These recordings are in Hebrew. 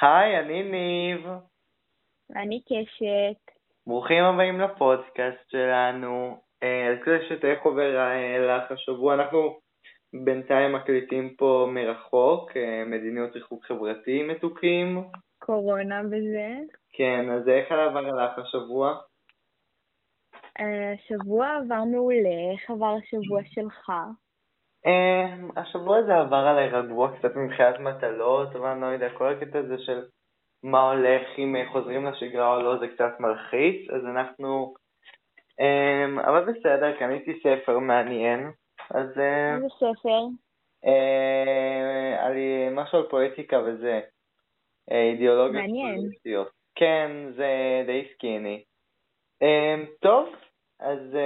היי, אני ניב. אני קשת. ברוכים הבאים לפודקאסט שלנו. אה, אז כדי שתהיה עובר אה, לך השבוע, אנחנו בינתיים מקליטים פה מרחוק, אה, מדיניות ריחוק חברתי מתוקים. קורונה וזה. כן, אז איך עבר לך השבוע? השבוע עבר מעולה, איך עבר השבוע שלך? השבוע הזה עבר עליי רגוע קצת מבחינת מטלות, אבל אני לא יודע, כל הקטע הזה של מה הולך, אם חוזרים לשגרה או לא, זה קצת מלחיץ, אז אנחנו... אמ, אבל בסדר, קניתי ספר מעניין, אז... אה, איזה ספר? אה, על משהו על פואטיקה וזה. אה, אידיאולוגיות. מעניין. כן, זה די סקיני. אמ, טוב, אז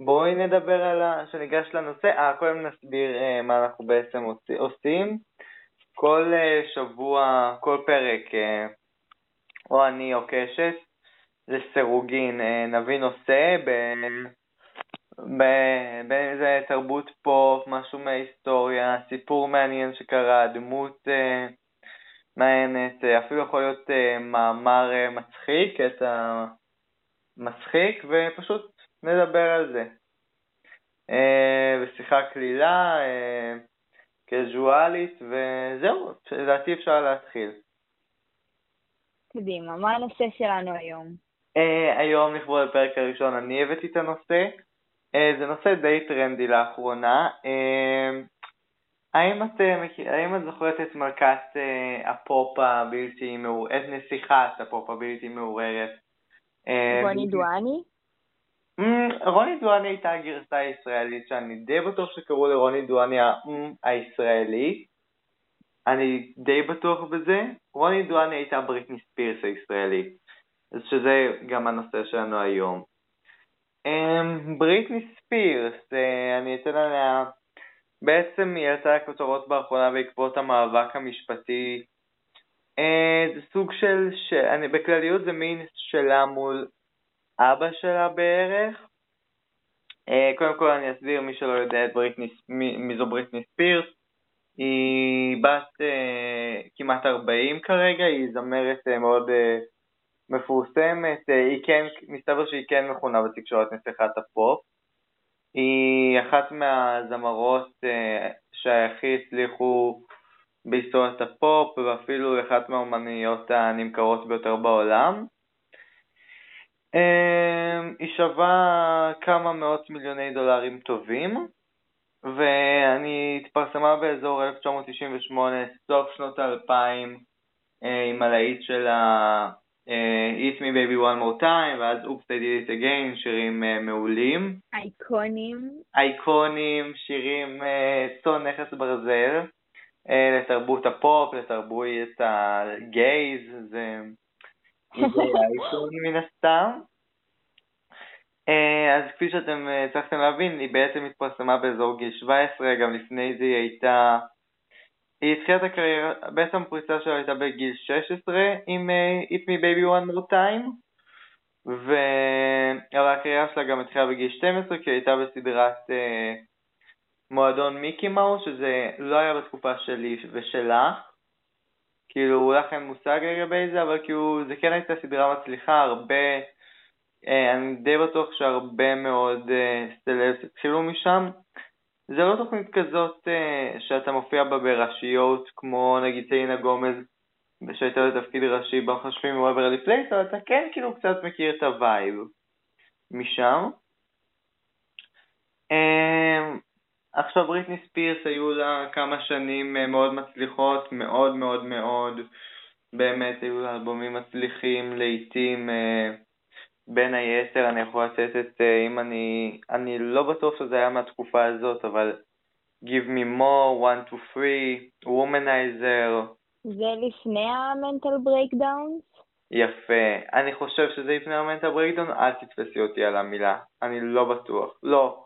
בואי נדבר על ה... שניגש לנושא. אה, קודם נסביר מה אנחנו בעצם עושים. כל אה, שבוע, כל פרק, אה, או אני או קשת, זה סירוגין, אה, נביא נושא בין אם זה תרבות פופ, משהו מההיסטוריה, סיפור מעניין שקרה, דמות מעניינת, אפילו יכול להיות מאמר מצחיק, את המצחיק, ופשוט נדבר על זה. ושיחה קלילה, קזואלית, וזהו, לדעתי אפשר להתחיל. קדימה, מה הנושא שלנו היום? Uh, היום לכבוד הפרק הראשון אני הבאתי את הנושא. זה נושא די טרנדי לאחרונה. האם את, האם את זוכרת את מלכת הפופ הבלתי מעורערת, את נסיכת הפופ הבלתי מעורערת? רוני דואני? ממ, רוני דואני הייתה הגרסה הישראלית שאני די בטוח שקראו לרוני דואני הישראלי. אני די בטוח בזה. רוני דואני הייתה בריטני ספירס הישראלי. אז שזה גם הנושא שלנו היום. אמ, בריטני ספירס, אה, אני אתן עליה, בעצם היא יצאה לכותרות באחרונה בעקבות המאבק המשפטי. אה, זה סוג של, ש... אני, בכלליות זה מין שאלה מול אבא שלה בערך. אה, קודם כל אני אסביר מי שלא יודע את בריטני, מי, מי זו בריטני ספירס. היא בת uh, כמעט 40 כרגע, היא זמרת uh, מאוד uh, מפורסמת, uh, היא כן, מסתבר שהיא כן מכונה בתקשורת נסיכת הפופ. היא אחת מהזמרות uh, שהכי הצליחו בהיסטוריית הפופ ואפילו אחת מהאומניות הנמכרות ביותר בעולם. אמ, היא שווה כמה מאות מיליוני דולרים טובים, ואני התפרסמה באזור 1998, סוף שנות האלפיים, אה, עם הלהיט של ה... אה, Eat Me Baby One More Time, ואז Oops I Did It Again, שירים uh, מעולים. אייקונים. אייקונים, שירים uh, צאן נכס ברזל, uh, לתרבות הפופ, לתרבות הגייז, זה האישון מן הסתם. אה, אז כפי שאתם אה, הצלחתם להבין, היא בעצם התפרסמה באזור גיל 17, גם לפני זה היא הייתה... היא התחילה את הקריירה, בעצם הפריצה שלה הייתה בגיל 16 עם uh, Eat Me Baby One More Time, אבל הקריירה שלה גם התחילה בגיל 12 כי היא הייתה בסדרת מועדון מיקי מאוס, שזה לא היה בתקופה שלי ושלך, כאילו, לך אין מושג לגבי זה, אבל כאילו, זה כן הייתה סדרה מצליחה, הרבה, אה, אני די בטוח שהרבה מאוד אה, stars התחילו משם. זה לא תוכנית כזאת אה, שאתה מופיע בה בראשיות, כמו נגיד סלינה גומז, שהיה לה תפקיד ראשי במכשפים מוויברלי פלייס, אבל אתה כן כאילו קצת מכיר את ה vibe משם. עכשיו בריטני ספירס היו לה כמה שנים אה, מאוד מצליחות, מאוד מאוד מאוד, באמת היו לה אלבומים מצליחים לעיתים, אה, בין היתר אני יכול לתת את, אה, אם אני, אני לא בטוח שזה היה מהתקופה הזאת, אבל Gimme More, One Two Three, Womanizer. זה לפני ה mental breakdowns? יפה. אני חושב שזה לפני ה mental breakdown, אל תתפסי אותי על המילה. אני לא בטוח. לא.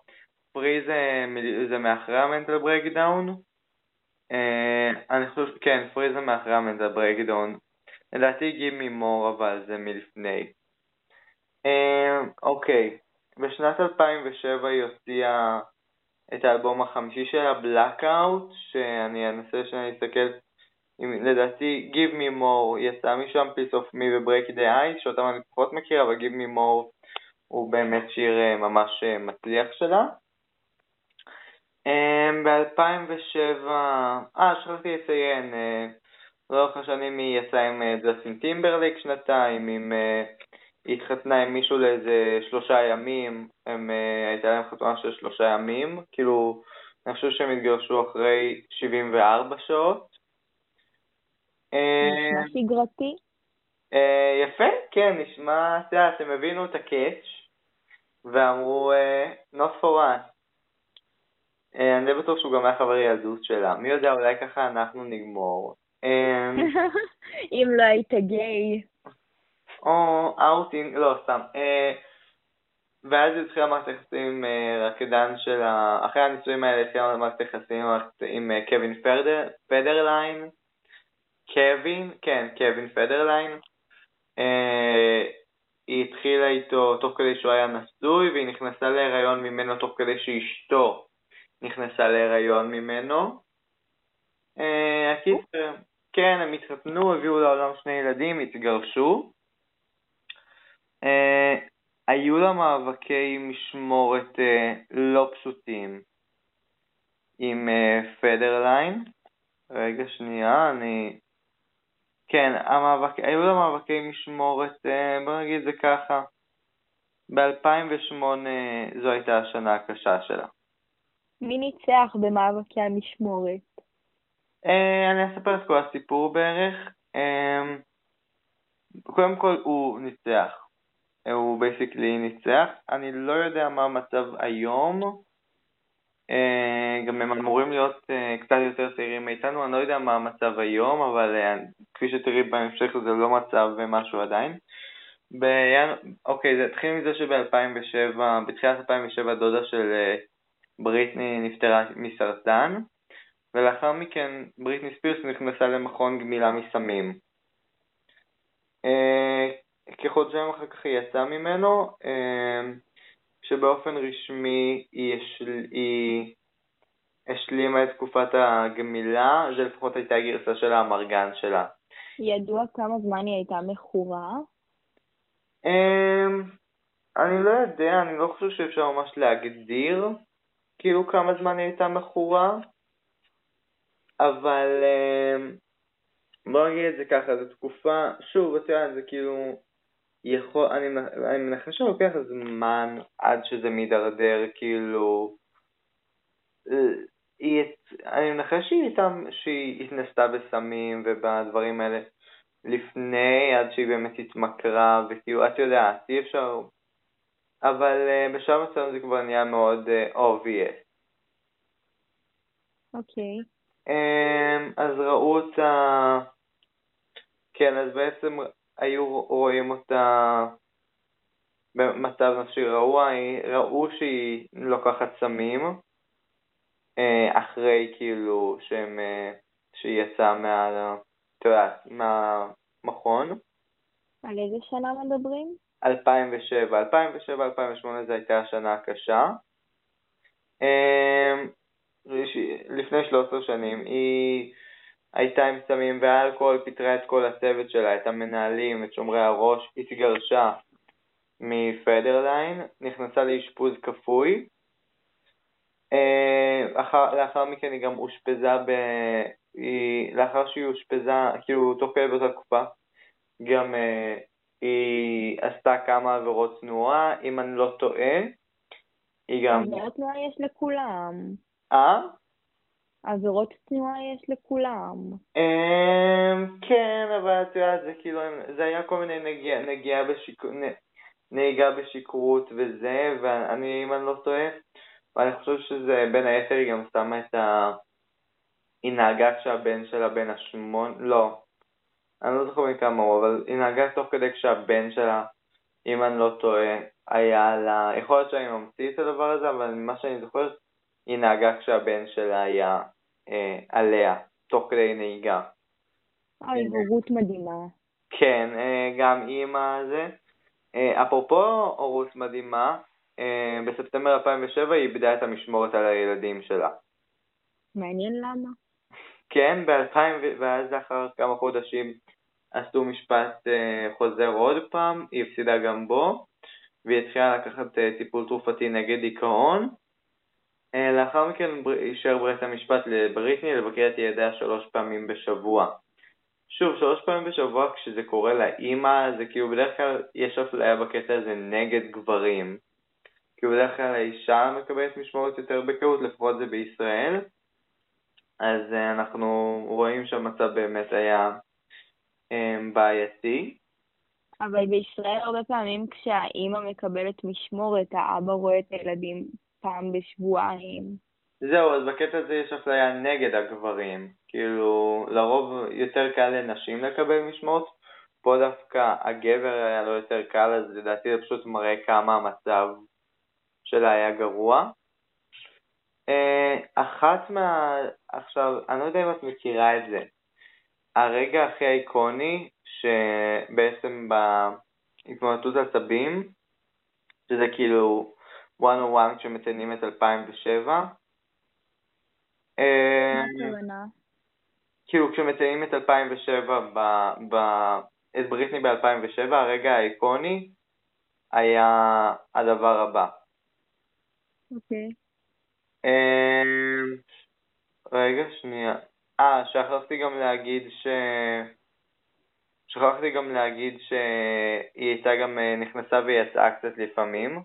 Three זה, זה מאחרי ה mental breakdown? אה, אני חושב, כן, Three זה מאחרי ה mental breakdown. לדעתי Gimme More אבל זה מלפני. אה, אוקיי, בשנת 2007 היא הוציאה את האלבום החמישי שלה, Blackout, שאני אנסה שאני אסתכל לדעתי Give Me More יצא משם, Piece of Me ו-Break the Ice, שאותם אני פחות מכיר, אבל Give Me More הוא באמת שיר אה, ממש אה, מצליח שלה. ב-2007, אה, שכחתי לציין, לאורך השנים היא יצאה עם ג'סטין טימברליק שנתיים, עם, היא התחתנה עם מישהו לאיזה שלושה ימים, הם, הייתה להם חתונה של שלושה ימים, כאילו, אני חושב שהם התגרשו אחרי 74 שעות. נשמע שגרתי. יפה, כן, נשמע, אתה יודע, הם הבינו את ה catch ואמרו, not for us. אני די בטוח שהוא גם היה חבר ילדות שלה. מי יודע, אולי ככה אנחנו נגמור. אם לא היית גיי. או אאוטינג, לא, סתם. ואז התחילה מערכת יחסים עם רקדן של ה... אחרי הנישואים האלה התחילה מערכת יחסים עם קווין פדרליין. קווין, כן, קווין פדרליין. היא התחילה איתו תוך כדי שהוא היה נשוי, והיא נכנסה להיריון ממנו תוך כדי שאשתו נכנסה להיריון ממנו. הקיצר, כן, הם התחתנו, הביאו לעולם שני ילדים, התגרשו. היו לה מאבקי משמורת לא פשוטים עם פדרליין. רגע שנייה, אני... כן, המאבק, היו לה מאבקי משמורת, בוא נגיד זה ככה, ב-2008 זו הייתה השנה הקשה שלה. מי ניצח במאבקי המשמורת? אני אספר את כל הסיפור בערך. קודם כל הוא ניצח. הוא basically ניצח. אני לא יודע מה המצב היום. גם הם אמורים להיות קצת יותר צעירים מאיתנו, אני לא יודע מה המצב היום, אבל כפי שתראי בהמשך זה לא מצב משהו עדיין. בינ... אוקיי, זה התחיל מזה שב-2007, בתחילת 2007 דודה של בריטני נפטרה מסרטן, ולאחר מכן בריטני ספירס נכנסה למכון גמילה מסמים. כחודשיים אחר כך היא יצאה ממנו, שבאופן רשמי היא, השל... היא השלימה את תקופת הגמילה, זה לפחות הייתה הגרסה של האמרגן שלה. ידוע כמה זמן היא הייתה מכורה? אני לא יודע, אני לא חושב שאפשר ממש להגדיר כאילו כמה זמן היא הייתה מכורה, אבל בוא נגיד את זה ככה, זו תקופה, שוב, אתה יודע, זה כאילו, יכול, אני, אני מנחש שלוקח זמן עד שזה מידרדר, כאילו, היא, אני מנחש שהיא, הייתה, שהיא התנסתה בסמים ובדברים האלה לפני, עד שהיא באמת התמכרה, וכאילו, את יודעת, אי אפשר, אבל uh, בשלב מסוים זה כבר נהיה מאוד uh, obvious. אוקיי. Okay. Um, אז ראו אותה, כן, אז בעצם היו רואים אותה במצב נפשי רעוע, ראו שהיא לוקחת סמים, uh, אחרי כאילו שהם, שהיא יצאה מה... את יודעת, מהמכון. על איזה שנה מדברים? 2007. 2007-2008 זו הייתה השנה הקשה. לפני 13 שנים היא הייתה עם סמים ואלכוהול, פיטרה את כל הצוות שלה, את המנהלים, את שומרי הראש, התגרשה מפדרליין, נכנסה לאשפוז כפוי. לאחר, לאחר מכן היא גם אושפזה ב... היא, לאחר שהיא אושפזה, כאילו תוך כדי באותה תקופה, גם אה, היא עשתה כמה עבירות תנועה, אם אני לא טועה, היא גם... עבירות תנועה יש לכולם. אה? עבירות תנועה יש לכולם. אה, כן, אבל את יודעת, זה כאילו, זה היה כל מיני נגיעה, נגיעה בשיק... נהיגה בשכרות וזה, ואני, אם אני לא טועה, ואני חושב שזה, בין היתר היא גם שמה את ה... היא נהגה כשהבן שלה בן השמונה, לא, אני לא זוכר מכמה הוא, אבל היא נהגה תוך כדי כשהבן שלה, אם אני לא טועה, היה לה, יכול להיות שאני ממציא את הדבר הזה, אבל ממה שאני זוכר, היא נהגה כשהבן שלה היה אה, עליה, תוך כדי נהיגה. אוי, הורות מדהימה. כן, אה, גם אימא זה. אה, אפרופו הורות מדהימה, אה, בספטמבר 2007 היא איבדה את המשמורת על הילדים שלה. מעניין למה. כן, ב-2000, ואז לאחר כמה חודשים עשו משפט אה, חוזר עוד פעם, היא הפסידה גם בו, והיא התחילה לקחת אה, טיפול תרופתי נגד דיכאון. אה, לאחר מכן אישר בית המשפט לבריטני לבקר את ילדיה שלוש פעמים בשבוע. שוב, שלוש פעמים בשבוע כשזה קורה לאימא, זה כאילו בדרך כלל יש אפליה בקטע הזה נגד גברים. כאילו בדרך כלל האישה מקבלת משמורת יותר בקהות, לפחות זה בישראל. אז אנחנו רואים שהמצב באמת היה בעייתי. אבל בישראל הרבה פעמים כשהאימא מקבלת משמורת, האבא רואה את הילדים פעם בשבועיים. זהו, אז בקטע הזה יש אפליה נגד הגברים. כאילו, לרוב יותר קל לנשים לקבל משמורת, פה דווקא הגבר היה לו יותר קל, אז לדעתי זה פשוט מראה כמה המצב שלה היה גרוע. אה, אחת מה... עכשיו, אני לא יודע אם את מכירה את זה. הרגע הכי איקוני, שבעצם בהתמודדות עצבים, שזה כאילו 101 כשמציינים את 2007. מה הכוונה? כאילו כשמציינים את 2007, ב, ב, את בריטני ב-2007, הרגע האיקוני היה הדבר הבא. אוקיי. Okay. אמ, רגע, שנייה. אה, שכחתי גם להגיד ש... שכחתי גם להגיד שהיא הייתה גם אה, נכנסה ויצאה קצת לפעמים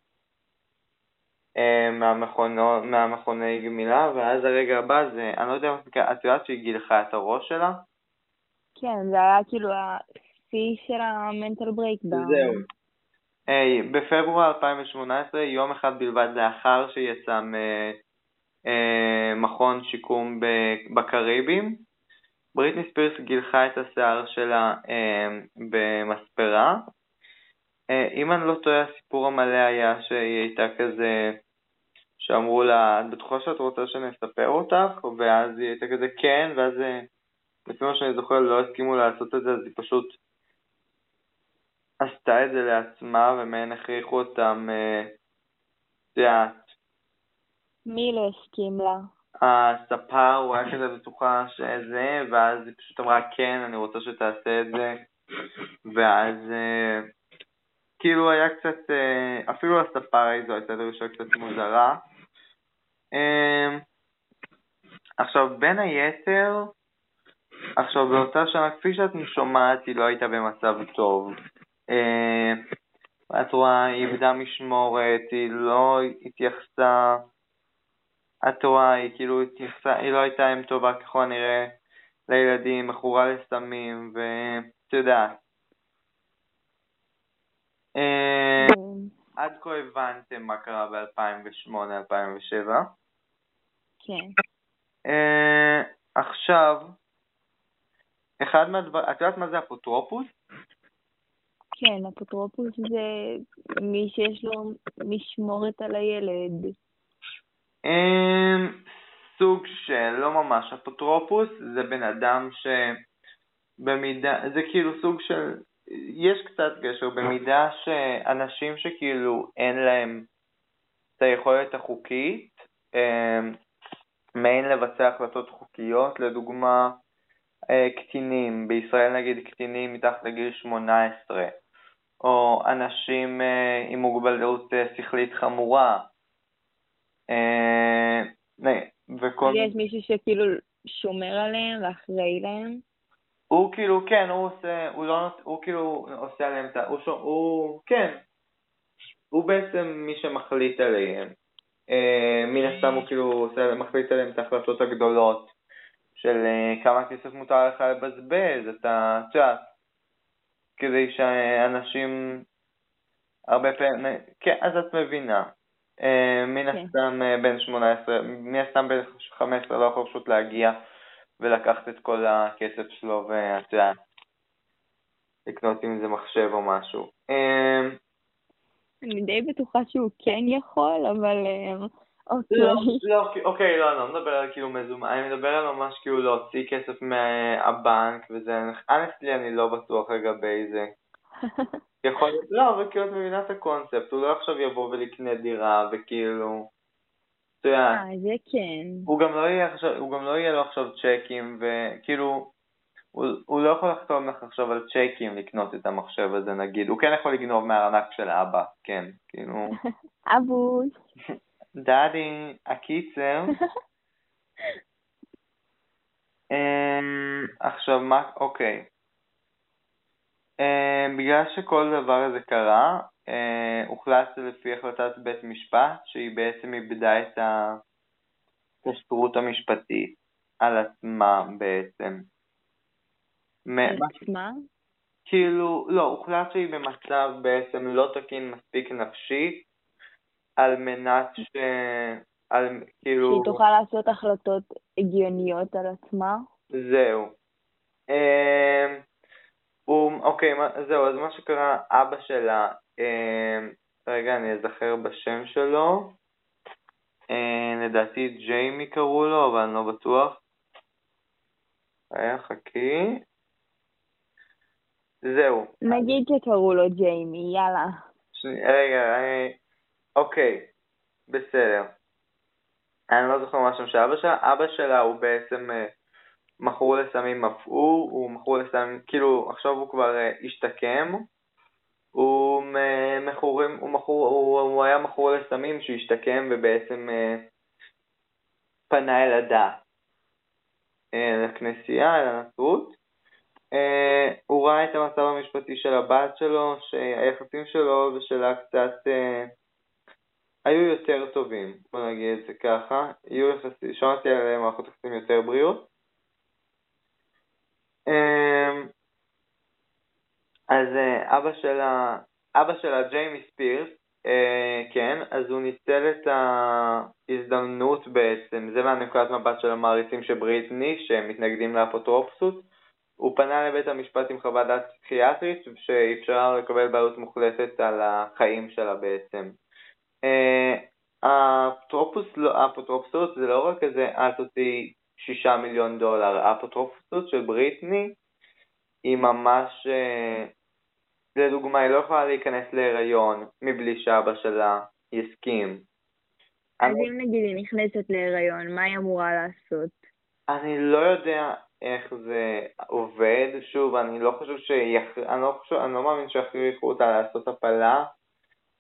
מהמכונו, מהמכוני גמילה, ואז הרגע הבא זה, אני לא יודע, את יודעת שהיא גילחה את הראש שלה? כן, זה היה כאילו השיא של ה mental breakdown. זהו. Hey, בפברואר 2018, יום אחד בלבד לאחר שיצא מכון שיקום בקריבים. בריטני ספירס גילחה את השיער שלה אה, במספרה. אה, אם אני לא טועה, הסיפור המלא היה שהיא הייתה כזה, שאמרו לה, את בטוחה שאת רוצה שאני אספר אותך? ואז היא הייתה כזה כן, ואז אה, לפי מה שאני זוכר לא הסכימו לעשות את זה, אז היא פשוט עשתה את זה לעצמה, ומהן הכריחו אותם, את יודעת, מי לא הסכים לה? הספר, הוא היה כזה בטוחה שזה, ואז היא פשוט אמרה כן, אני רוצה שתעשה את זה, ואז אה, כאילו היה קצת, אה, אפילו הספר איזו הייתה דרישה קצת מוזרה. אה, עכשיו, בין היתר, עכשיו באותה שנה, כפי שאת שומעת, היא לא הייתה במצב טוב. את רואה, היא איבדה משמורת, היא לא התייחסה התורה היא כאילו התייחסה, היא לא הייתה אם טובה ככל הנראה לילדים, מכורה לסמים, ואת יודעת. אה, עד כה הבנתם מה קרה ב-2008-2007. כן. אה, עכשיו, אחד מהדברים, את יודעת מה זה אפוטרופוס? כן, אפוטרופוס זה מי שיש לו משמורת על הילד. אמ, סוג של, לא ממש, אפוטרופוס זה בן אדם שבמידה, זה כאילו סוג של, יש קצת גשר במידה שאנשים שכאילו אין להם את היכולת החוקית, אמ, מעין לבצע החלטות חוקיות, לדוגמה אה, קטינים, בישראל נגיד קטינים מתחת לגיל 18, או אנשים אה, עם מוגבלות אה, שכלית חמורה, וכל... יש מישהו שכאילו שומר עליהם ואחראי להם? הוא כאילו, כן, הוא עושה, הוא לא, הוא כאילו עושה עליהם את ה... הוא, הוא, כן, הוא בעצם מי שמחליט עליהם. אה, מן הסתם הוא כאילו עושה, מחליט עליהם את ההחלטות הגדולות של אה, כמה כסף מותר לך לבזבז, אתה, את יודעת, כדי שאנשים הרבה פעמים, כן, אז את מבינה. אה, מן כן. הסתם אה, בן 18, מן הסתם בן 15 לא יכול פשוט להגיע ולקחת את כל הכסף שלו ואת יודעת, לקנות עם איזה מחשב או משהו. אה, אני די בטוחה שהוא כן יכול, אבל אוקיי. לא, לא, אוקיי, לא, אני לא מדבר על כאילו מזומן, אני מדבר על ממש כאילו להוציא כסף מהבנק וזה, אנסטלי אני לא בטוח לגבי זה. יכול להיות, לא, אבל כאילו את מבינה את הקונספט, הוא לא עכשיו יבוא ולקנה דירה וכאילו, את מצוין. אה, זה כן. הוא גם לא יהיה עכשיו, הוא גם לא יהיה לו עכשיו צ'קים, וכאילו, הוא, הוא לא יכול לחתום לך עכשיו על צ'קים לקנות את המחשב הזה נגיד, הוא כן יכול לגנוב מהארנק של אבא, כן, כאילו, אבוש. דאדי, הקיצר, אמ, עכשיו מה, אוקיי, בגלל שכל דבר הזה קרה, אה, הוחלט לפי החלטת בית משפט שהיא בעצם איבדה את הכשרות המשפטית על עצמה בעצם. על עצמה? כאילו, לא, הוחלט שהיא במצב בעצם לא תקין מספיק נפשית על מנת ש... על כאילו... שהיא תוכל לעשות החלטות הגיוניות על עצמה? זהו. הוא, אוקיי, מה, זהו, אז מה שקרה, אבא שלה, אמ, רגע, אני אזכר בשם שלו, אמ, לדעתי ג'יימי קראו לו, אבל אני לא בטוח. רגע, חכי. זהו, נגיד שקראו לו ג'יימי, יאללה. שני- רגע, אני... אוקיי, בסדר. אני לא זוכר מה השם של אבא שלה. אבא שלה הוא בעצם אה, מכור לסמים אף הוא, מכור לסמים, כאילו, עכשיו הוא כבר אה, השתקם. הוא מ- מכורים, הוא מכור, הוא, הוא היה מכור לסמים שהשתקם ובעצם אה, פנה אל הדת, אה, לכנסייה, אל הנצרות. הוא ראה את המצב המשפטי של הבת שלו, שהיחסים שלו ושלה קצת היו יותר טובים, בוא נגיד את זה ככה, היו שמעתי על מערכות יחסים יותר בריאות. אמ, אז אה, אבא שלה, אבא שלה ג'יימי ספירס, אה, כן, אז הוא ניצל את ההזדמנות בעצם, זה מהנקודת מבט של המעריצים של בריטני, שמתנגדים לאפוטרופסות. הוא פנה לבית המשפט עם חוות דעת פסיכיאטרית שאפשרה לקבל בעלות מוחלטת על החיים שלה בעצם. אה, לא- האפוטרופסות זה לא רק איזה אל תוציא שישה מיליון דולר, האפוטרופסות של בריטני היא ממש, אה, לדוגמה, היא לא יכולה להיכנס להיריון מבלי שאבא שלה יסכים. אז אני- אם נגיד היא נכנסת להיריון, מה היא אמורה לעשות? אני לא יודע איך זה עובד, שוב, אני לא חושב שיח... אני לא חושב, אני לא מאמין שיכריחו אותה לעשות הפלה,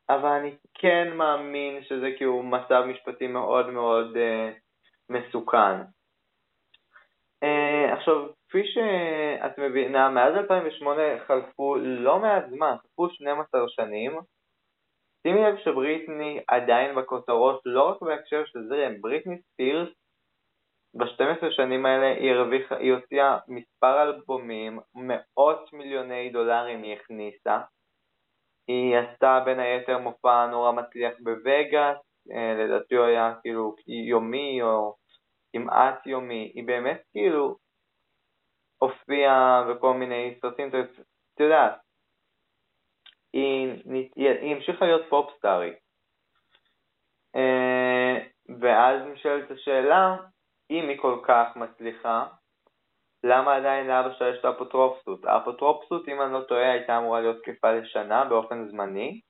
אבל אני כן מאמין שזה כאילו מצב משפטי מאוד מאוד אה, מסוכן. אה, עכשיו, כפי שאת מבינה, מאז 2008 חלפו לא מעט זמן, חלפו 12 שנים. שימי לב שבריטני עדיין בכותרות, לא רק בהקשר של זה, בריטני ספירס ב-12 שנים האלה היא הרוויחה, היא הוציאה מספר אלבומים, מאות מיליוני דולרים היא הכניסה. היא עשתה בין היתר מופע נורא מצליח בווגאס, אה, לדעתי הוא היה כאילו יומי או כמעט יומי. היא באמת כאילו הופיעה בכל מיני סרטים, את יודעת, היא, המשיכה להיות פופסטארית. אה, ואז נשאלת השאלה, אם היא כל כך מצליחה, למה עדיין לאבא שלה יש את האפוטרופסות? האפוטרופסות, אם אני לא טועה, הייתה אמורה להיות תקפה לשנה באופן זמני.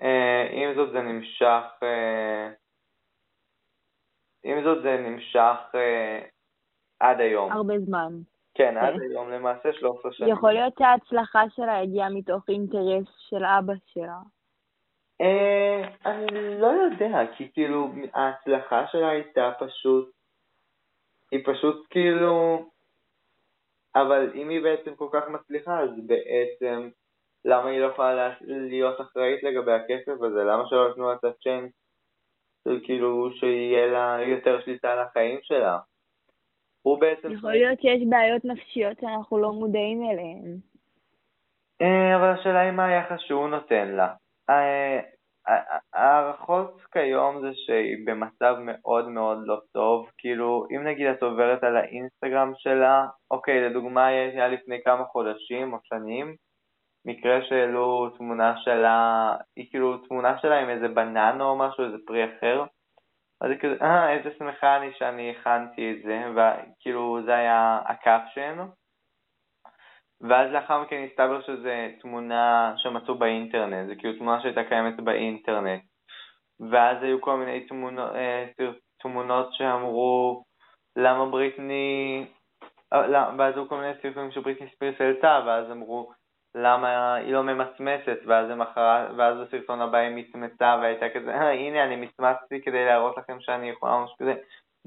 אה, עם זאת זה נמשך, אה, עם זאת זה נמשך אה, עד היום. הרבה זמן. כן, עד היום למעשה 13 שנים. יכול להיות שההצלחה שלה הגיעה מתוך אינטרס של אבא שלה. אה, אני לא יודע, כי כאילו ההצלחה שלה הייתה פשוט, היא פשוט כאילו, אבל אם היא בעצם כל כך מצליחה, אז בעצם למה היא לא יכולה להיות אחראית לגבי הכסף הזה? למה שלא יתנו לה את הצ'אנס של כאילו שיהיה לה יותר שליטה על החיים שלה? הוא בעצם... יכול להיות שיש בעיות נפשיות שאנחנו לא מודעים אליהן. אה, אבל השאלה היא מה היחס שהוא נותן לה. אה, ההערכות כיום זה שהיא במצב מאוד מאוד לא טוב, כאילו אם נגיד את עוברת על האינסטגרם שלה, אוקיי לדוגמה היה לפני כמה חודשים או שנים, מקרה שהעלו תמונה שלה, היא כאילו תמונה שלה עם איזה בננה או משהו, איזה פרי אחר, אז היא כזה, אה איזה שמחה אני שאני הכנתי את זה, וכאילו זה היה הקפשן, ואז לאחר מכן הסתבר שזו תמונה שמצאו באינטרנט, זה כאילו תמונה שהייתה קיימת באינטרנט. ואז היו כל מיני תמונות, אה, תמונות שאמרו למה בריטני, אה, ואז היו כל מיני סרטונים שבריטני ספירס העלתה, ואז אמרו למה היא לא ממצמצת, ואז, ואז בסרטון הבא היא מצמצה והייתה כזה, אה, הנה אני מצמצתי כדי להראות לכם שאני יכולה משהו כזה.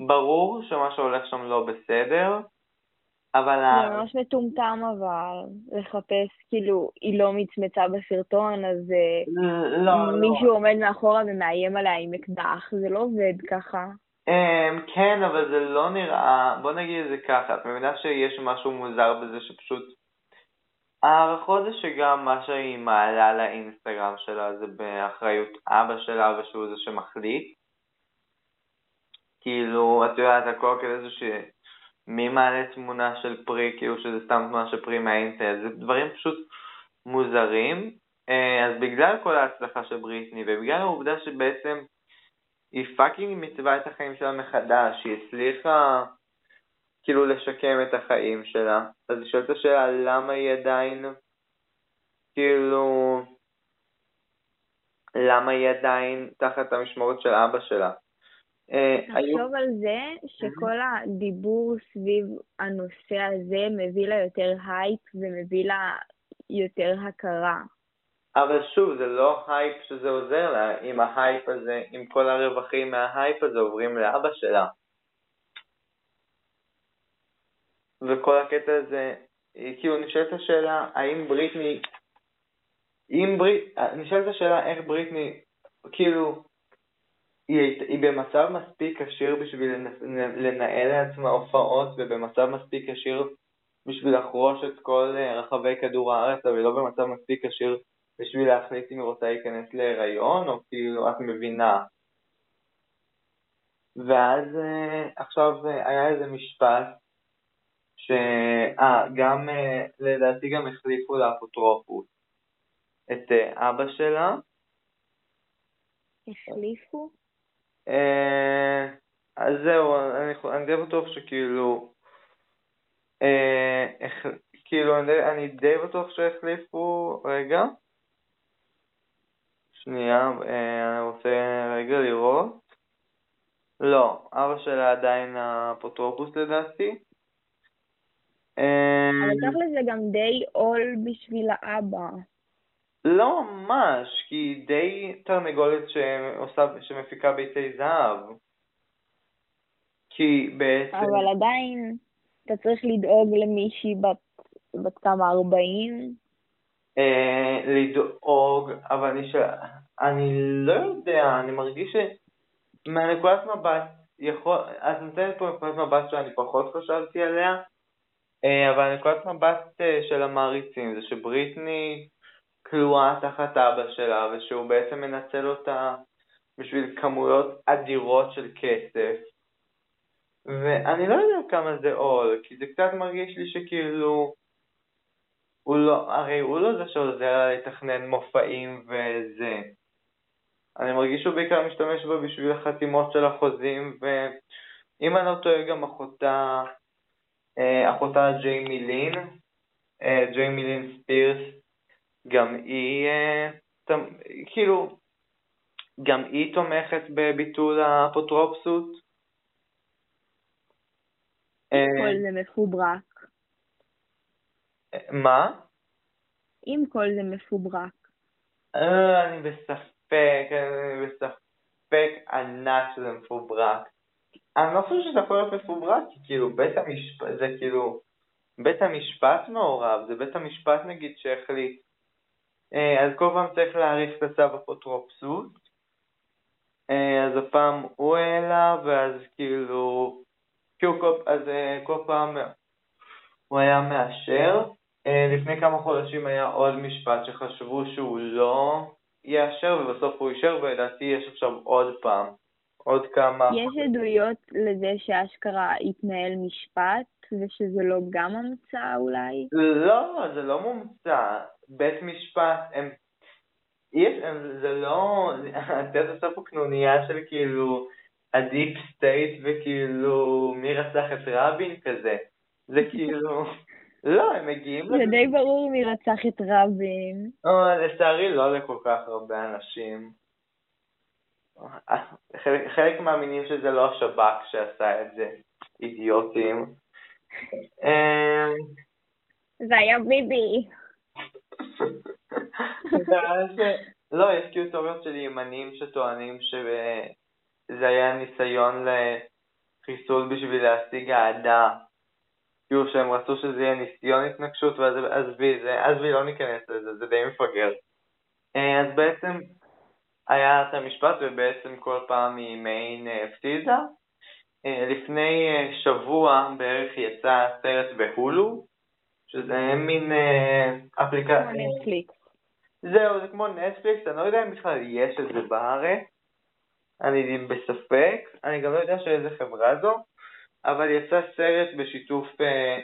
ברור שמה שהולך שם לא בסדר, אבל... זה ממש מטומטם אבל, לחפש, כאילו, היא לא מצמצה בסרטון, אז אה, לא, לא. מישהו לא. עומד מאחורה ומאיים עליה עם אקדח, זה לא עובד ככה. Um, כן, אבל זה לא נראה, בוא נגיד את זה ככה, את מבינה שיש משהו מוזר בזה שפשוט... ההערכות זה שגם מה שהיא מעלה לאינסטגרם שלה זה באחריות אבא שלה ושהוא זה שמחליט. כאילו, את יודעת, הכל כזה. מי מעלה תמונה של פרי, כאילו שזה סתם תמונה של פרי מהאינטרנט, זה דברים פשוט מוזרים. אה, אז בגלל כל ההצלחה של בריטני, ובגלל העובדה שבעצם היא פאקינג מצווה את החיים שלה מחדש, היא הצליחה כאילו לשקם את החיים שלה, אז היא שואלת את השאלה למה היא עדיין, כאילו, למה היא עדיין תחת המשמורת של אבא שלה. אה, תחשוב על זה שכל הדיבור סביב הנושא הזה מביא לה יותר הייפ ומביא לה יותר הכרה. אבל שוב, זה לא הייפ שזה עוזר לה, אם ההייפ הזה, אם כל הרווחים מההייפ הזה עוברים לאבא שלה. וכל הקטע הזה, כאילו נשאלת השאלה, האם בריטני, אם ברית, נשאלת השאלה איך בריטני, כאילו, היא, היא במצב מספיק עשיר בשביל לנהל לעצמה הופעות ובמצב מספיק עשיר בשביל לחרוש את כל אה, רחבי כדור הארץ, אבל היא לא במצב מספיק עשיר בשביל להחליט אם היא רוצה להיכנס להיריון, או כאילו, את מבינה. ואז אה, עכשיו אה, היה איזה משפט, שאה, גם, לדעתי גם החליפו לאפוטרופוס את אבא שלה. החליפו? אה, אז זהו, אני, אני די בטוח שכאילו, אה, כאילו אני, אני די בטוח שהחליפו, רגע, שנייה, אה, אני רוצה רגע לראות. לא, אבא שלה עדיין האפוטרופוס לדעתי. אבל תכל'ס זה גם די עול בשביל האבא. לא ממש, כי היא די תרנגולת שעושה, שמפיקה ביצי זהב. כי בעצם... אבל עדיין אתה צריך לדאוג למישהי בת, בת כמה, 40? אה, לדאוג, אבל אני, ש... אני לא יודע, אני מרגיש ש... מהנקודת מבט, יכול... את נותנת פה נקודת מבט שאני פחות חשבתי עליה, אבל נקודת מבט אה, של המעריצים זה שבריטני כלואה תחת אבא שלה, ושהוא בעצם מנצל אותה בשביל כמויות אדירות של כסף. ואני לא יודע כמה זה עול, כי זה קצת מרגיש לי שכאילו, הוא לא, הרי הוא לא זה שעוזר לתכנן מופעים וזה. אני מרגיש שהוא בעיקר משתמש בו בשביל החתימות של החוזים, ואם אני לא טועה גם אחותה, אה, אחותה ג'יימי לין, אה, ג'יימי לין ספירס, גם היא, אה, כאילו, גם היא תומכת בביטול האפוטרופסות. כל אה, זה מפוברק. מה? אם כל זה מפוברק. אה, אני בספק, אני בספק ענק שזה מפוברק. אני לא חושב שזה יכול להיות מפוברק, כי כאילו בית המשפט, זה כאילו, בית המשפט מעורב, זה בית המשפט נגיד שהחליט אה, אז כל פעם צריך להאריך את הצו אפוטרופסות. אה, אז הפעם הוא העלה, ואז כאילו, כאילו כל, אז אה, כל פעם הוא היה מאשר. לפני כמה חודשים היה עוד משפט שחשבו שהוא לא יאשר, ובסוף הוא אישר, ולדעתי יש עכשיו עוד פעם. עוד כמה... יש עדויות לזה שאשכרה התנהל משפט, ושזה לא גם המצאה אולי? לא, זה לא מומצא. בית משפט, הם... יש, הם, זה לא... את יודעת, עושה פה קנוניה של כאילו ה deep state וכאילו מי רצח את רבין כזה. זה כאילו... לא, הם מגיעים... זה די ברור מי רצח את רבין. לצערי לא לכל כך הרבה אנשים. חלק, חלק מאמינים שזה לא השב"כ שעשה את זה, אידיוטים. אמ, זה היה ביבי. לא, יש כאילו תיאוריות של ימנים שטוענים שזה היה ניסיון לחיסול בשביל להשיג אהדה. כאילו שהם רצו שזה יהיה ניסיון התנגשות, ואז עזבי, עזבי, לא ניכנס לזה, זה די מפגר. אה, אז בעצם היה את המשפט, ובעצם כל פעם היא מעין אה, הפסידה. אה, לפני שבוע בערך יצא סרט בהולו, שזה מין אפליקציה... כמו נטפליקס. זהו, זה כמו נטפליקס, אני לא יודע אם בכלל יש את זה בארץ. אני בספק, אני גם לא יודע שאיזה חברה זו, אבל יצא סרט בשיתוף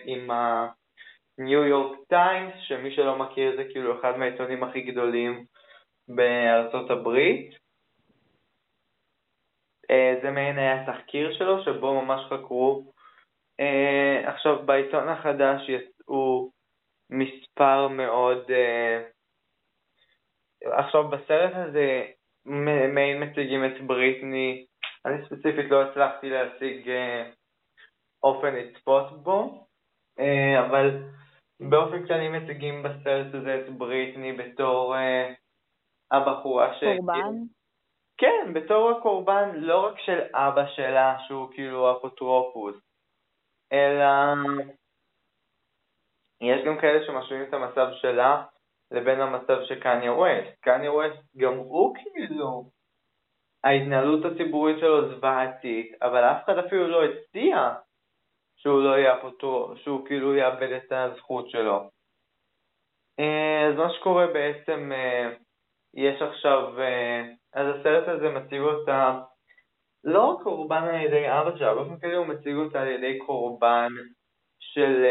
עם הניו יורק טיימס, שמי שלא מכיר זה כאילו אחד מהעיתונים הכי גדולים בארצות הברית. Uh, זה מעין היה תחקיר שלו, שבו ממש חקרו. Uh, עכשיו, בעיתון החדש יצאו מספר מאוד... Uh, עכשיו, בסרט הזה מעין מציגים את בריטני, אני ספציפית לא הצלחתי להשיג אופן לצפות בו, אה, אבל באופן כללי מציגים בסרט הזה את בריטני בתור אה, הבחורה ש... קורבן? כן, בתור הקורבן לא רק של אבא שלה, שהוא כאילו אפוטרופוס, אלא יש גם כאלה שמשווים את המצב שלה לבין המצב של קניה ווסט. קניה ווסט גם הוא כאילו, ההתנהלות הציבורית שלו זוועתית, אבל אף אחד אפילו לא הציע שהוא לא יהיה אפוטרו, שהוא כאילו יאבד את הזכות שלו. אה, אז מה שקורה בעצם, אה, יש עכשיו, אה, אז הסרט הזה מציג אותה לא רק קורבן על ידי אבא שלה, באופן כללי הוא מציג אותה על ידי קורבן של,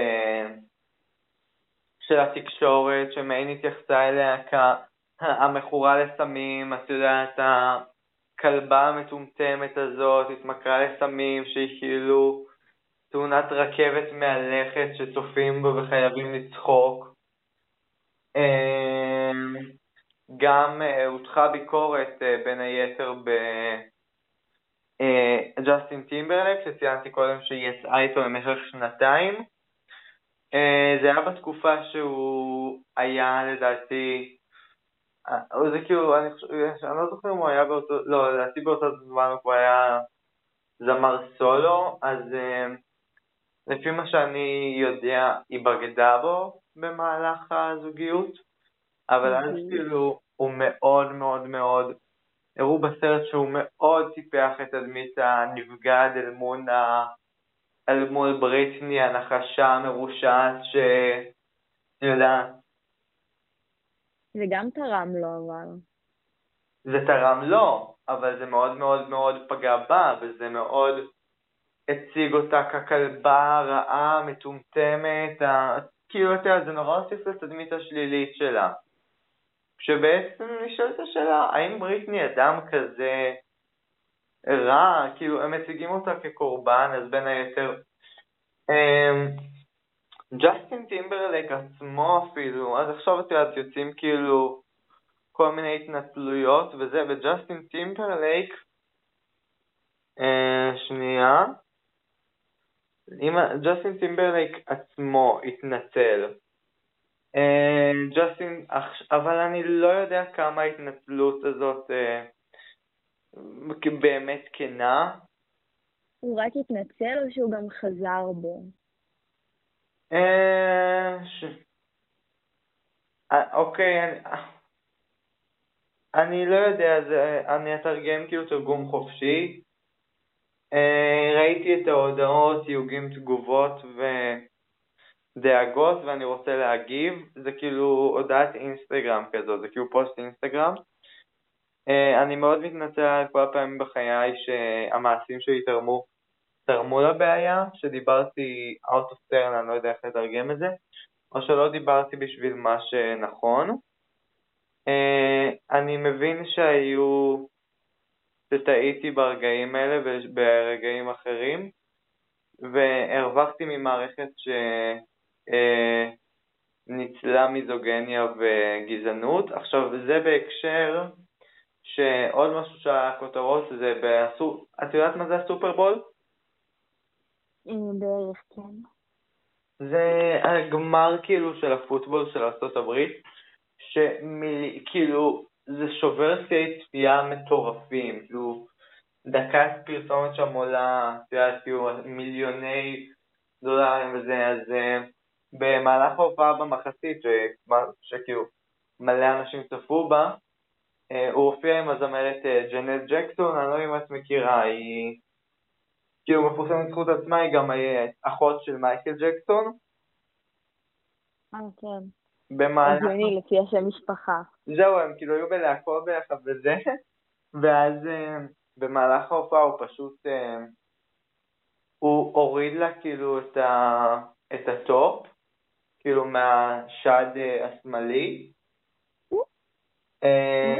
של התקשורת, שמעין התייחסה אליה כהמכורה לסמים, את יודעת, הכלבה המטומטמת הזאת התמכרה לסמים שהיא כאילו תאונת רכבת מהלכת שצופים בו וחייבים לצחוק. גם אה, הותחה ביקורת אה, בין היתר בג'סטין אה, טימברלק, שציינתי קודם שהיא יצאה איתו במשך שנתיים. זה היה בתקופה שהוא היה לדעתי, זה כאילו, אני, חושב, אני לא זוכר אם הוא היה באותו, לא, לדעתי באותו זמן הוא היה זמר סולו, אז לפי מה שאני יודע, היא בגדה בו במהלך הזוגיות, אבל אז אוקיי. כאילו הוא מאוד מאוד מאוד, הראו בסרט שהוא מאוד טיפח את תדמית הנבגד אל מול, ה... אל מול בריטני, הנחשה המרושעת ש... אני יודע. זה גם תרם לו אבל. זה תרם לו, אבל זה מאוד מאוד מאוד פגע בה, וזה מאוד הציג אותה ככלבה רעה, מטומטמת, כאילו, אתה יודע, זה נורא הוסיף לתדמית השלילית שלה. כשבעצם נשאלת השאלה, האם בריטני אדם כזה רע, כאילו, הם מציגים אותה כקורבן, אז בין היתר, אמ, ג'סטין טימברלייק עצמו אפילו, אז עכשיו את יודעת, יוצאים כאילו כל מיני התנצלויות וזה, וג'סטין טימברלייק, אה, שנייה, אם ג'סטין טימברלייק עצמו התנצל, ג'סטין, אבל אני לא יודע כמה ההתנצלות הזאת אה, באמת כנה. הוא רק התנצל או שהוא גם חזר בו? אה, אוקיי, אני לא יודע, אני אתרגם כאילו תרגום חופשי. אה, ראיתי את ההודעות, תיוגים, תגובות ודאגות ואני רוצה להגיב, זה כאילו הודעת אינסטגרם כזו, זה כאילו פוסט אינסטגרם. אה, אני מאוד מתנצל על כל הפעמים בחיי שהמעשים שלי תרמו, תרמו לבעיה, שדיברתי out of turn, אני לא יודע איך לתרגם את זה, או שלא דיברתי בשביל מה שנכון. אה, אני מבין שהיו שטעיתי ברגעים האלה וברגעים אחרים, והרווחתי ממערכת שניצלה אה, מיזוגניה וגזענות. עכשיו, זה בהקשר שעוד משהו שהיה כותרות זה, באסו... את יודעת מה זה הסופרבול? אה, בערך, כן. זה הגמר כאילו של הפוטבול של ארה"ב, שכאילו זה שובר שיאי צפייה מטורפים, כאילו דקת פרסומת שם עולה, את יודעת, כאילו מיליוני דולרים וזה, אז אה, במהלך ההופעה במחצית, שכאילו מלא אנשים צפו בה, אה, הוא הופיע עם הזמרת אה, ג'נט ג'קסון, אני לא יודע אם את מכירה, היא כאילו מפורסמת בזכות עצמה, היא גם אחות של מייקל ג'קסון. אה, כן. במהלך... הגיוני לפי השם משפחה. זהו, הם כאילו היו בלהקות ביחד וזה, ואז במהלך ההופעה הוא פשוט, הוא הוריד לה כאילו את, ה, את ה top, כאילו מהשד השמאלי, אה,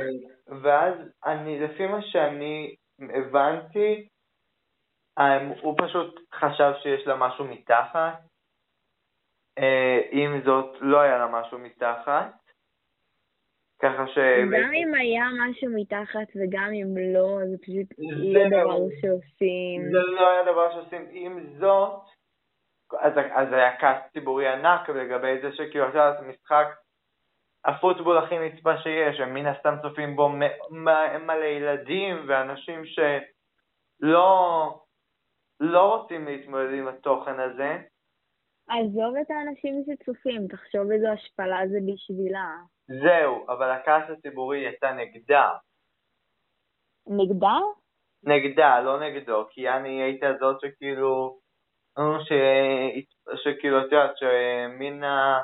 ואז אני, לפי מה שאני הבנתי, הוא פשוט חשב שיש לה משהו מתחת, אה, עם זאת לא היה לה משהו מתחת, ככה ש... גם אם היה משהו מתחת וגם אם לא, זה פשוט לא דבר שעושים. זה לא היה דבר שעושים. עם זאת, אז, אז היה כעס ציבורי ענק לגבי זה שכאילו, אתה יודע, משחק הפוטבול הכי נצפה שיש, הם מן הסתם צופים בו מלא ילדים ואנשים שלא לא רוצים להתמודד עם התוכן הזה. עזוב את האנשים שצופים, תחשוב איזו השפלה זה בשבילה. זהו, אבל הכעס הציבורי יצא נגדה. נגדה? נגדה, לא נגדו, כי אני הייתי זאת שכאילו, ש... שכאילו, את יודעת, שמין ה...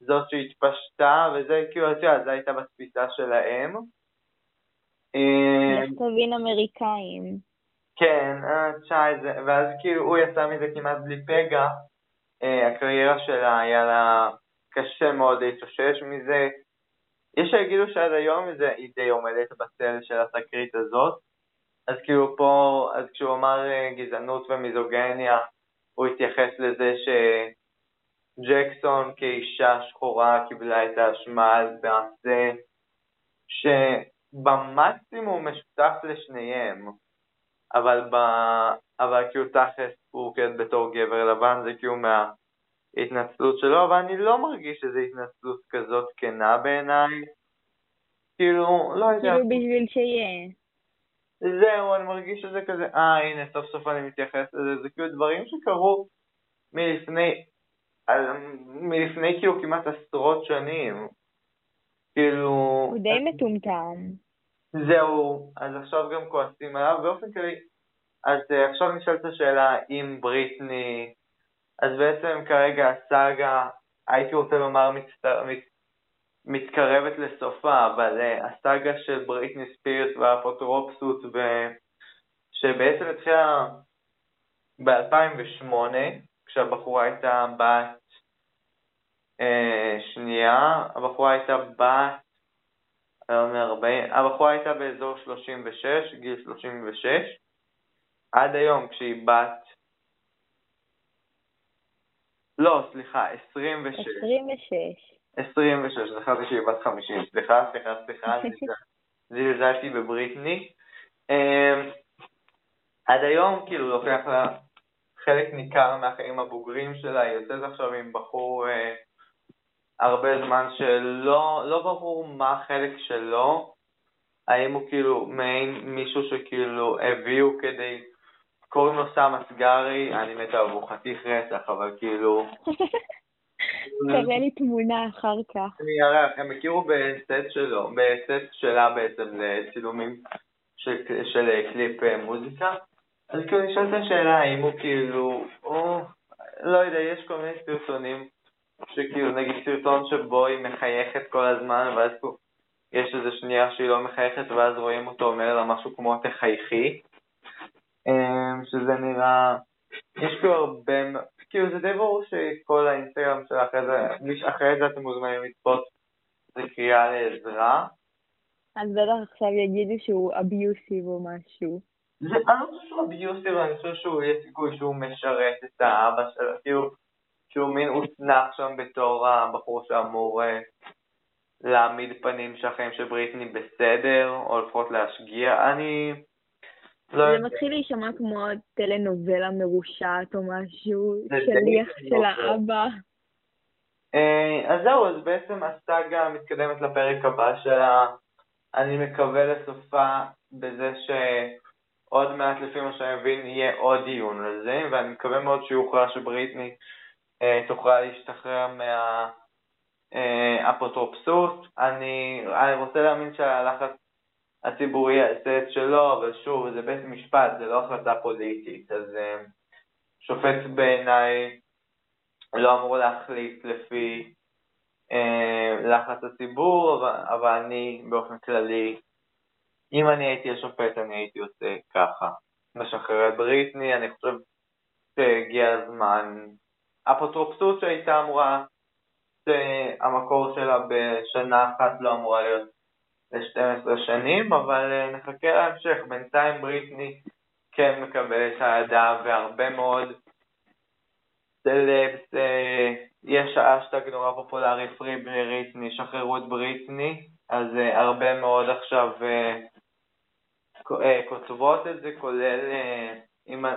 זאת שהתפשטה, וזה כאילו, את יודעת, זו הייתה בתפיסה שלהם. איך תבין אמריקאים. כן, תשאי, ואז כאילו הוא יצא מזה כמעט בלי פגע, אה, הקריירה שלה היה לה קשה מאוד להתאושש מזה. יש שיגידו שעד היום זה, היא די עומדת בצל של התקרית הזאת, אז כאילו פה, אז כשהוא אמר אה, גזענות ומיזוגניה, הוא התייחס לזה שג'קסון כאישה שחורה קיבלה את האשמה על מעשה שבמקסימום משותף לשניהם, אבל, ב... אבל כאילו תכלס הוא כן בתור גבר לבן זה כאילו מההתנצלות שלו, אבל אני לא מרגיש שזו התנצלות כזאת כנה בעיניי. כאילו, לא יודע. כאילו בשביל שיהיה. זהו, אני מרגיש שזה כזה, אה, הנה, סוף סוף אני מתייחס לזה, זה כאילו דברים שקרו מלפני, מלפני כאילו כמעט עשרות שנים. כאילו... הוא די מטומטם. זהו, אז עכשיו גם כועסים עליו, באופן כללי, אז uh, עכשיו נשאלת השאלה אם בריטני, אז בעצם כרגע הסאגה, הייתי רוצה לומר מצטר, מת, מתקרבת לסופה, אבל uh, הסאגה של בריטני ספירס והאפוטרופסות, ב, שבעצם התחילה ב-2008, כשהבחורה הייתה בת uh, שנייה, הבחורה הייתה בת הבחורה הייתה באזור 36, גיל 36, עד היום כשהיא בת... לא, סליחה, 26. 26. 26, זכרתי שהיא בת 50. סליחה, סליחה, סליחה, זלזלתי בבריטני. אמ, עד היום, כאילו, לוקח לה חלק ניכר מהחיים הבוגרים שלה, היא יוצאת עכשיו עם בחור אה, הרבה זמן שלא לא ברור מה החלק שלו, האם הוא כאילו מעין מישהו שכאילו הביאו כדי, קוראים לו סם אסגרי, אני מת עליו, הוא חתיך רצח, אבל כאילו... תראה לי תמונה אחר כך. אני אראה הם הכירו בסט שלו, בסט שלה בעצם לצילומים של, קליפ אה, מוזיקה, אז כאילו נשאלת השאלה האם הוא כאילו, או, לא יודע, יש כל מיני סרטונים שכאילו נגיד סרטון שבו היא מחייכת כל הזמן ואז יש איזה שנייה שהיא לא מחייכת ואז רואים אותו אומר לה משהו כמו תחייכי אמ, שזה נראה, יש כאילו הרבה, כאילו זה די ברור שכל האינסטגרם שלה אחרי זה, אחרי זה אתם מוזמנים לצפות זה קריאה לעזרה אז בטח עכשיו יגידו שהוא אביוסיב או משהו. זה, אני לא חושב שהוא אביוסיב, אני חושב שהוא, יש סיכוי שהוא משרת את האבא שלו, כאילו שהוא מין הוצנח שם בתור הבחור שאמור להעמיד פנים שהחיים של בריטני בסדר, או לפחות להשגיע. אני לא זה מתחיל להישמע כמו טלנובלה מרושעת או משהו, שליח של האבא. אה, אז זהו, אז בעצם הסאגה מתקדמת לפרק הבא שלה. אני מקווה לסופה בזה שעוד מעט, לפי מה שאני מבין, יהיה עוד דיון על זה, ואני מקווה מאוד שיוכרע שבריטני אה, תוכל להשתחרר מהאפוטרופסות. אה, אני, אני רוצה להאמין שהלחץ הציבורי יעשה את שלו, אבל שוב, זה בית משפט, זה לא החלטה פוליטית, אז אה, שופט בעיניי לא אמור להחליט לפי אה, לחץ הציבור, אבל, אבל אני באופן כללי, אם אני הייתי השופט אני הייתי עושה ככה, משחרר את בריטני, אני חושב שהגיע הזמן, אפוטרופסות שהייתה אמורה, שהמקור שלה בשנה אחת לא אמורה להיות ל-12 שנים, אבל אה, נחכה להמשך. בינתיים בריטני כן מקבל את האהדה והרבה מאוד סלבס, אה, יש אשטג נורא פופולרי, פרי בריטני, שחררו את בריטני, אז אה, הרבה מאוד עכשיו כותבות את זה, כולל,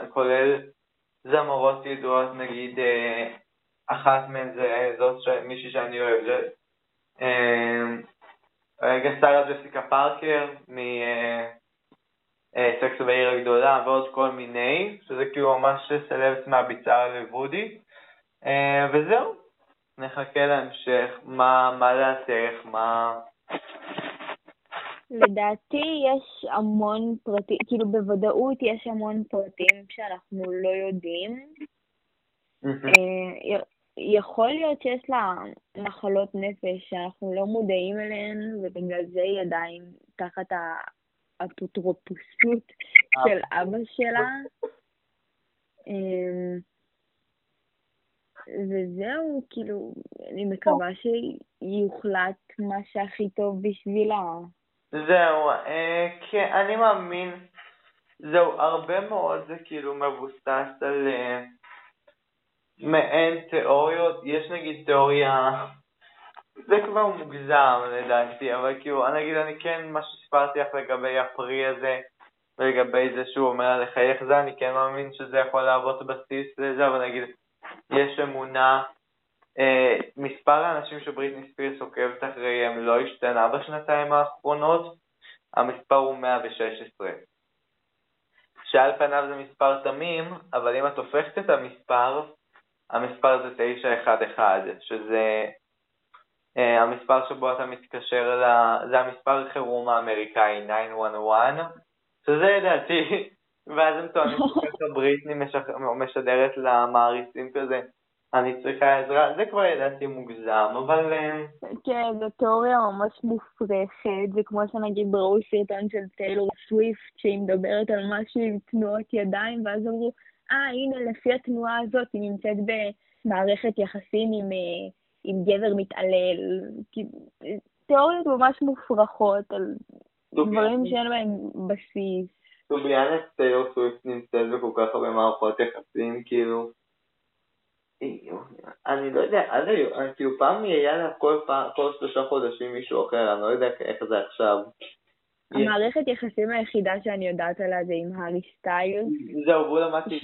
כולל זמרות ידועות, נגיד אחת מהן זה זאת מישהי שאני אוהב, גסטריה ג'סיקה פארקר מסקס אה, בעיר הגדולה ועוד כל מיני, שזה כאילו ממש סלבס מהביצה לוודי. אה, וזהו, נחכה להמשך, מה, מה דעתך, מה... לדעתי יש המון פרטים, כאילו בוודאות יש המון פרטים שאנחנו לא יודעים. אה, יכול להיות שיש לה מחלות נפש שאנחנו לא מודעים אליהן, ובגלל זה היא עדיין תחת האפוטרופוסות של אבא שלה. אמ, וזהו, כאילו, אני מקווה שיוחלט מה שהכי טוב בשבילה. זהו, אה, כן, אני מאמין, זהו, הרבה מאוד זה כאילו מבוסס על... אה, מעין תיאוריות, יש נגיד תיאוריה, זה כבר מוגזם לדעתי, אבל כאילו, אני אגיד, אני כן, מה שסיפרתי לך לגבי הפרי הזה, ולגבי זה שהוא אומר לחייך זה, אני כן מאמין שזה יכול להוות בסיס לזה, אבל נגיד, יש אמונה, אה, מספר האנשים שבריטני ספירס עוקבת אחריהם לא השתנה בשנתיים האחרונות, המספר הוא 116. שעל פניו זה מספר תמים, אבל אם את הופכת את המספר, המספר זה 911, שזה uh, המספר שבו אתה מתקשר, ל... זה המספר חירום האמריקאי 911, שזה לדעתי, ואז הם טוענים שבריטני משדרת למעריצים כזה, אני צריכה עזרה, זה כבר ידעתי מוגזם, אבל... אה, כן, זו תיאוריה ממש מופרכת, זה כמו שנגיד בראו סרטון של טיילור סוויפט, שהיא מדברת על משהו עם תנועות ידיים, ואז אמרו, אה, הנה, לפי התנועה הזאת היא נמצאת במערכת יחסים עם, אה, עם גבר מתעלל. תיאוריות ממש מופרכות על דברים שאין בהם בסיס. טוביאנס טיילור סוויפט נמצאת בכל כך הרבה מערכות יחסים, כאילו... אני לא יודע, עד היום, כאילו פעם היה לה כל שלושה חודשים מישהו אחר, אני לא יודע איך זה עכשיו. המערכת יחסים היחידה שאני יודעת עליה זה עם הארי סטיילס. זהו, והוא למדתי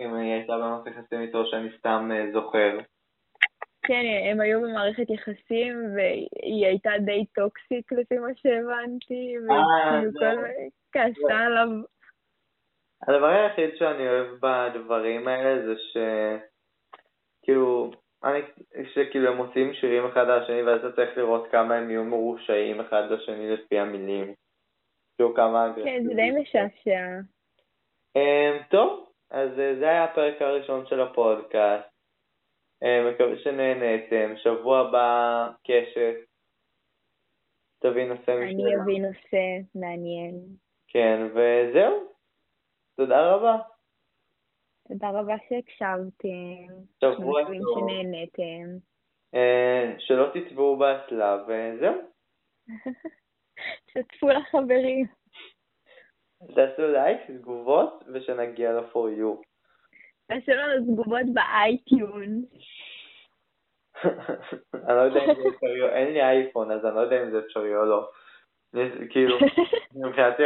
אם היא הייתה במערכת יחסים איתו שאני סתם אה, זוכר. כן, הם היו במערכת יחסים והיא הייתה די טוקסיק לפי מה שהבנתי, אה, וכאילו כל כעסה עליו. הדבר היחיד שאני אוהב בדברים האלה זה ש... כאילו, אני, שכאילו הם מוציאים שירים אחד על השני ואז אתה צריך לראות כמה הם יהיו מרושעים אחד לשני לפי המילים. שהוא כמה כן, זה די משעשע. אמ, טוב, אז אה, זה היה הפרק הראשון של הפודקאסט. אמ, מקווה שנהנתם. שבוע הבא קשת. תביא נושא משנה. אני אביא נושא מעניין. כן, וזהו. תודה רבה. תודה רבה שהקשבתם. שבוע טוב. שנהנתם. אה, שלא תצבעו באסלה, וזהו. שתפו לחברים. תעשו לייק, תגובות, ושנגיע ל-for you. תעשו לנו תגובות באייטיון. אני לא יודע אם זה אפשרי, אין לי אייפון, אז אני לא יודע אם זה אפשרי או לא. כאילו, מבחינתי...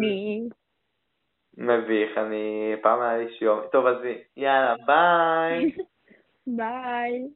לי. מביך, אני... פעם היה לי Xiaomi. טוב, אז יאללה, ביי. ביי.